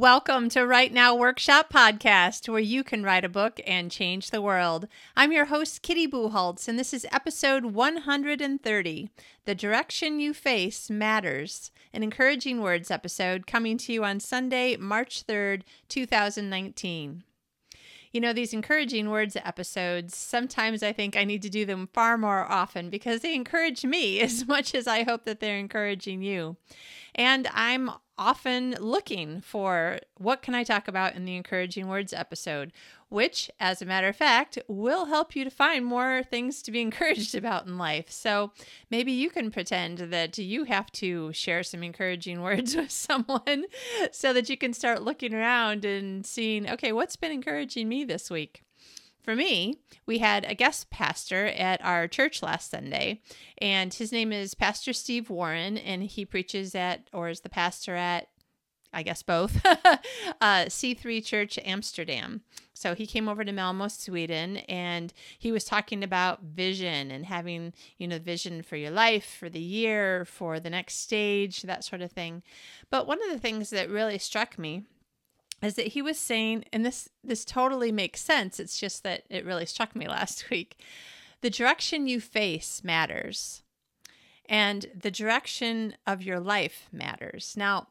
Welcome to Write Now Workshop Podcast, where you can write a book and change the world. I'm your host, Kitty Bucholtz, and this is episode 130 The Direction You Face Matters, an encouraging words episode coming to you on Sunday, March 3rd, 2019. You know, these encouraging words episodes, sometimes I think I need to do them far more often because they encourage me as much as I hope that they're encouraging you. And I'm often looking for what can I talk about in the encouraging words episode, which as a matter of fact will help you to find more things to be encouraged about in life. So maybe you can pretend that you have to share some encouraging words with someone so that you can start looking around and seeing, okay, what's been encouraging me this week? For me, we had a guest pastor at our church last Sunday, and his name is Pastor Steve Warren, and he preaches at, or is the pastor at, I guess both, uh, C3 Church Amsterdam. So he came over to Malmo, Sweden, and he was talking about vision and having, you know, vision for your life, for the year, for the next stage, that sort of thing. But one of the things that really struck me is that he was saying and this this totally makes sense it's just that it really struck me last week the direction you face matters and the direction of your life matters. Now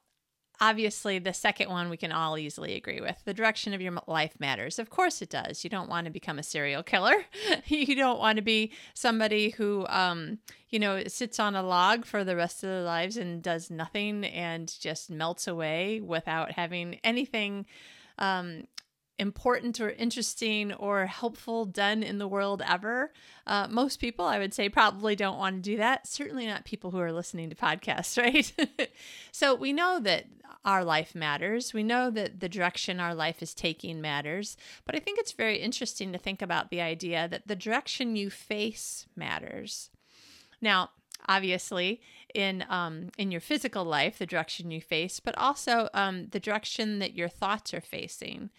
obviously the second one we can all easily agree with the direction of your life matters. Of course it does you don't want to become a serial killer. You don't want to be somebody who um, you know it sits on a log for the rest of their lives and does nothing and just melts away without having anything um, important or interesting or helpful done in the world ever. Uh, most people, I would say, probably don't want to do that. Certainly not people who are listening to podcasts, right? so we know that our life matters. We know that the direction our life is taking matters. But I think it's very interesting to think about the idea that the direction you face matters. Now, obviously, in um, in your physical life, the direction you face, but also um, the direction that your thoughts are facing.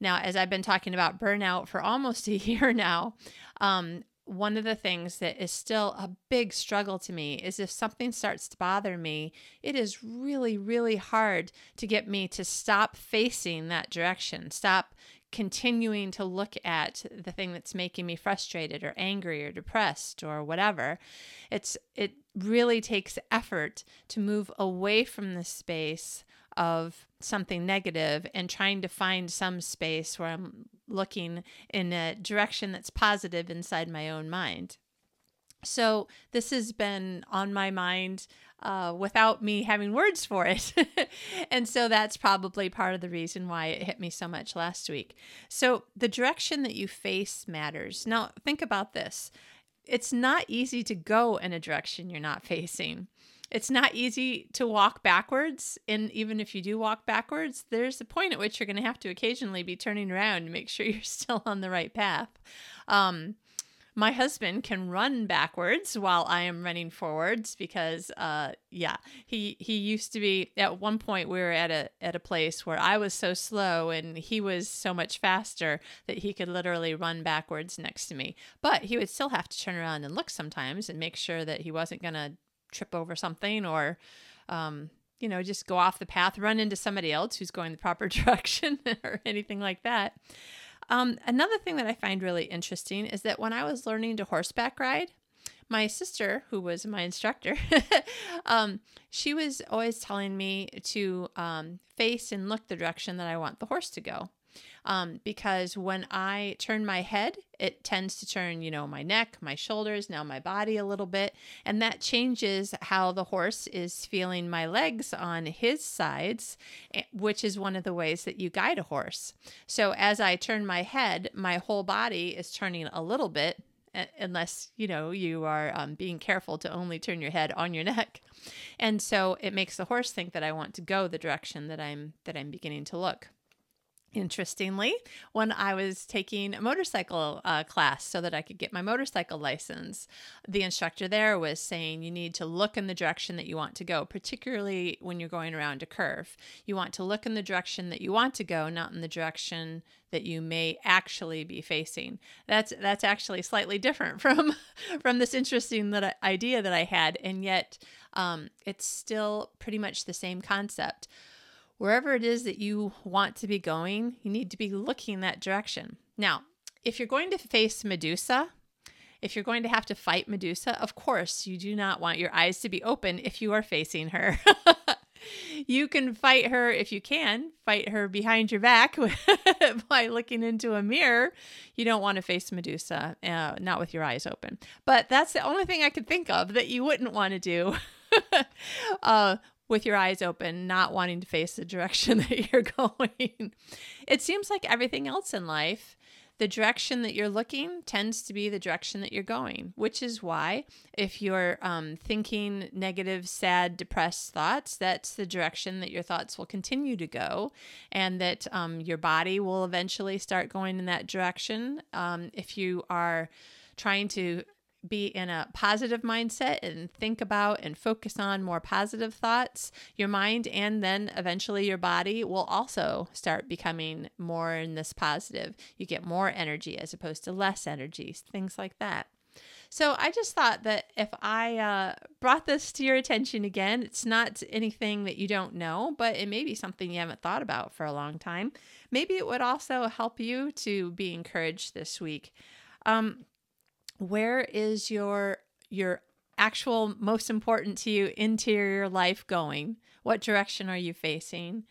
Now, as I've been talking about burnout for almost a year now, um, one of the things that is still a big struggle to me is if something starts to bother me, it is really, really hard to get me to stop facing that direction, stop continuing to look at the thing that's making me frustrated or angry or depressed or whatever. It's it really takes effort to move away from the space of something negative and trying to find some space where I'm looking in a direction that's positive inside my own mind. So, this has been on my mind uh, without me having words for it. and so, that's probably part of the reason why it hit me so much last week. So, the direction that you face matters. Now, think about this it's not easy to go in a direction you're not facing it's not easy to walk backwards. And even if you do walk backwards, there's a point at which you're going to have to occasionally be turning around to make sure you're still on the right path. Um, my husband can run backwards while I am running forwards because, uh, yeah, he he used to be. At one point, we were at a at a place where I was so slow and he was so much faster that he could literally run backwards next to me. But he would still have to turn around and look sometimes and make sure that he wasn't going to trip over something or um, you know just go off the path run into somebody else who's going the proper direction or anything like that um, another thing that i find really interesting is that when i was learning to horseback ride my sister who was my instructor um, she was always telling me to um, face and look the direction that i want the horse to go um, because when I turn my head, it tends to turn, you know, my neck, my shoulders, now my body a little bit. And that changes how the horse is feeling my legs on his sides, eh, which is one of the ways that you guide a horse. So as I turn my head, my whole body is turning a little bit unless you know you are um, being careful to only turn your head on your neck. And so it makes the horse think that i want to go the direction that i'm that i'm beginning to look Interestingly, when I was taking a motorcycle uh, class so that I could get my motorcycle license, the instructor there was saying you need to look in the direction that you want to go, particularly when you're going around a curve. You want to look in the direction that you want to go, not in the direction that you may actually be facing. That's that's actually slightly different from from this interesting that idea that I had, and yet um, it's still pretty much the same concept wherever it is that you want to be going, you need to be looking that direction. Now, if you're going to face Medusa, if you're going to have to fight Medusa, of course, you do not want your eyes to be open if you are facing her. you can fight her if you can, fight her behind your back by looking into a mirror. You don't want to face Medusa, uh, not with your eyes open. But that's the only thing I could think of that you wouldn't want to do uh, with your eyes open, not wanting to face the direction that you're going. It seems like everything else in life the direction that you're looking tends to be the direction that you're going, which is why if you're um, thinking negative, sad, depressed thoughts, that's the direction that your thoughts will continue to go, and that um, your body will eventually start going in that direction. Um, if you are trying to be in a positive mindset and think about and focus on more positive thoughts, your mind and then eventually your body will also start becoming more in this positive. You get more energy as opposed to less energy, things like that. So I just thought that if I uh, brought this to your attention again, it's not anything that you don't know, but it may be something you haven't thought about for a long time. Maybe it would also help you to be encouraged this week. Um, where is your your actual most important to you interior life going? What direction are you facing?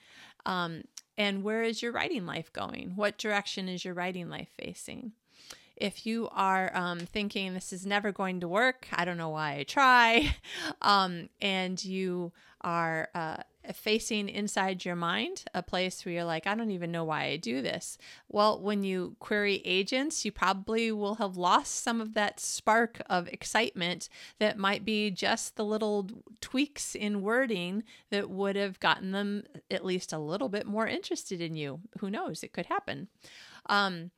Um, and where is your writing life going? What direction is your writing life facing? If you are um, thinking this is never going to work, I don't know why I try, um, and you are uh, facing inside your mind a place where you're like, I don't even know why I do this. Well, when you query agents, you probably will have lost some of that spark of excitement that might be just the little tweaks in wording that would have gotten them at least a little bit more interested in you. Who knows? It could happen. Um,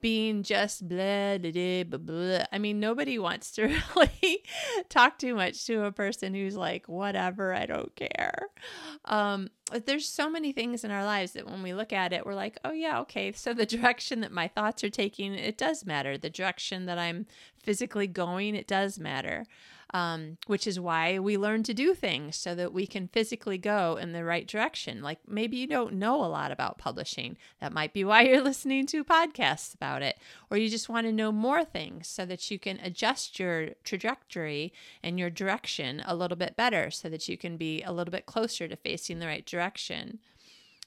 being just blah, blah, blah, blah. I mean, nobody wants to really talk too much to a person who's like, whatever, I don't care. Um, there's so many things in our lives that when we look at it, we're like, oh, yeah, okay. So the direction that my thoughts are taking, it does matter. The direction that I'm physically going, it does matter um, which is why we learn to do things so that we can physically go in the right direction. Like maybe you don't know a lot about publishing. That might be why you're listening to podcasts about it. Or you just want to know more things so that you can adjust your trajectory and your direction a little bit better so that you can be a little bit closer to facing the right direction.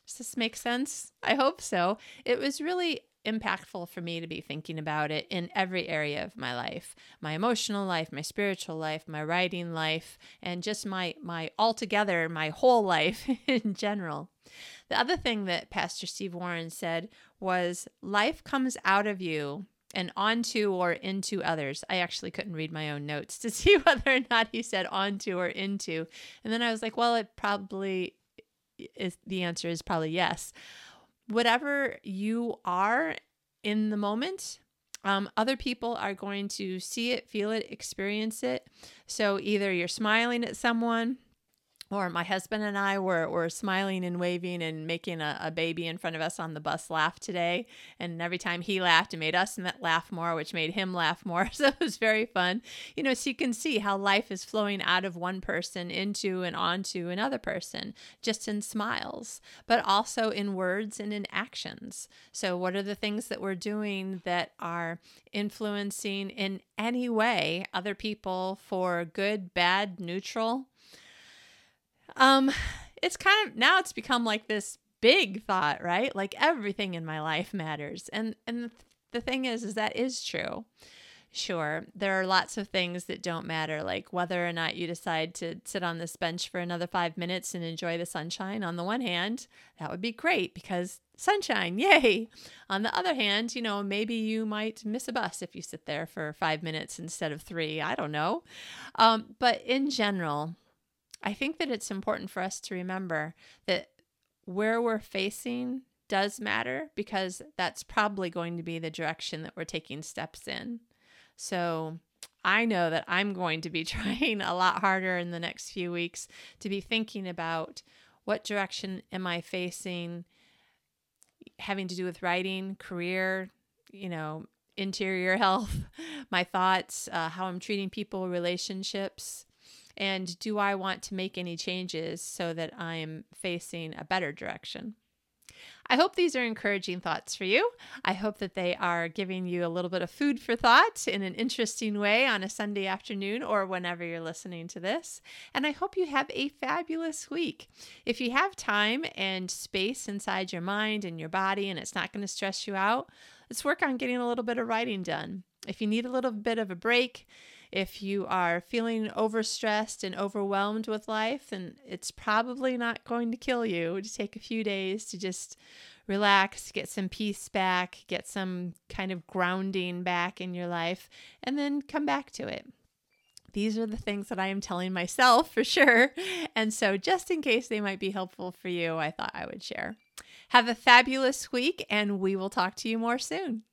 Does this make sense? I hope so. It was really impactful for me to be thinking about it in every area of my life my emotional life my spiritual life my writing life and just my my altogether my whole life in general the other thing that pastor steve warren said was life comes out of you and onto or into others. I actually couldn't read my own notes to see whether or not he said onto or into. And then I was like, well, it probably is the answer is probably yes whatever you are in the moment, um, other people are going to see it, feel it, experience it. So either you're smiling at someone, or my husband and I were, were smiling and waving and making a, a, baby in front of us on the bus laugh today. And every time he laughed, it made us laugh more, which made him laugh more. So it was very fun. You know, so you can see how life is flowing out of one person into and onto another person, just in smiles, but also in words and in actions. So, what are the things that we're doing that are influencing in any way other people for good, bad, neutral? Um, it's kind of now it's become like this big thought, right? Like everything in my life matters. And and the thing is is that is true. Sure, there are lots of things that don't matter, like whether or not you decide to sit on this bench for another five minutes and enjoy the sunshine. On the one hand, that would be great because sunshine, yay. On the other hand, you know, maybe you might miss a bus if you sit there for five minutes instead of three. I don't know. Um, but in general, I think that it's important for us to remember that where we're facing does matter because that's probably going to be the direction that we're taking steps in. So I know that I'm going to be trying a lot harder in the next few weeks to be thinking about what direction am I facing having to do with writing, career, you know, interior health, my thoughts, uh, how I'm treating people, relationships And do I want to make any changes so that I'm facing a better direction? I hope these are encouraging thoughts for you. I hope that they are giving you a little bit of food for thought in an interesting way on a Sunday afternoon or whenever you're listening to this. And I hope you have a fabulous week. If you have time and space inside your mind and your body and it's not going to stress you out, let's work on getting a little bit of writing done. If you need a little bit of a break, if you are feeling overstressed and overwhelmed with life, then it's probably not going to kill you to take a few days to just relax, get some peace back, get some kind of grounding back in your life, and then come back to it. These are the things that I am telling myself for sure. And so, just in case they might be helpful for you, I thought I would share. Have a fabulous week, and we will talk to you more soon.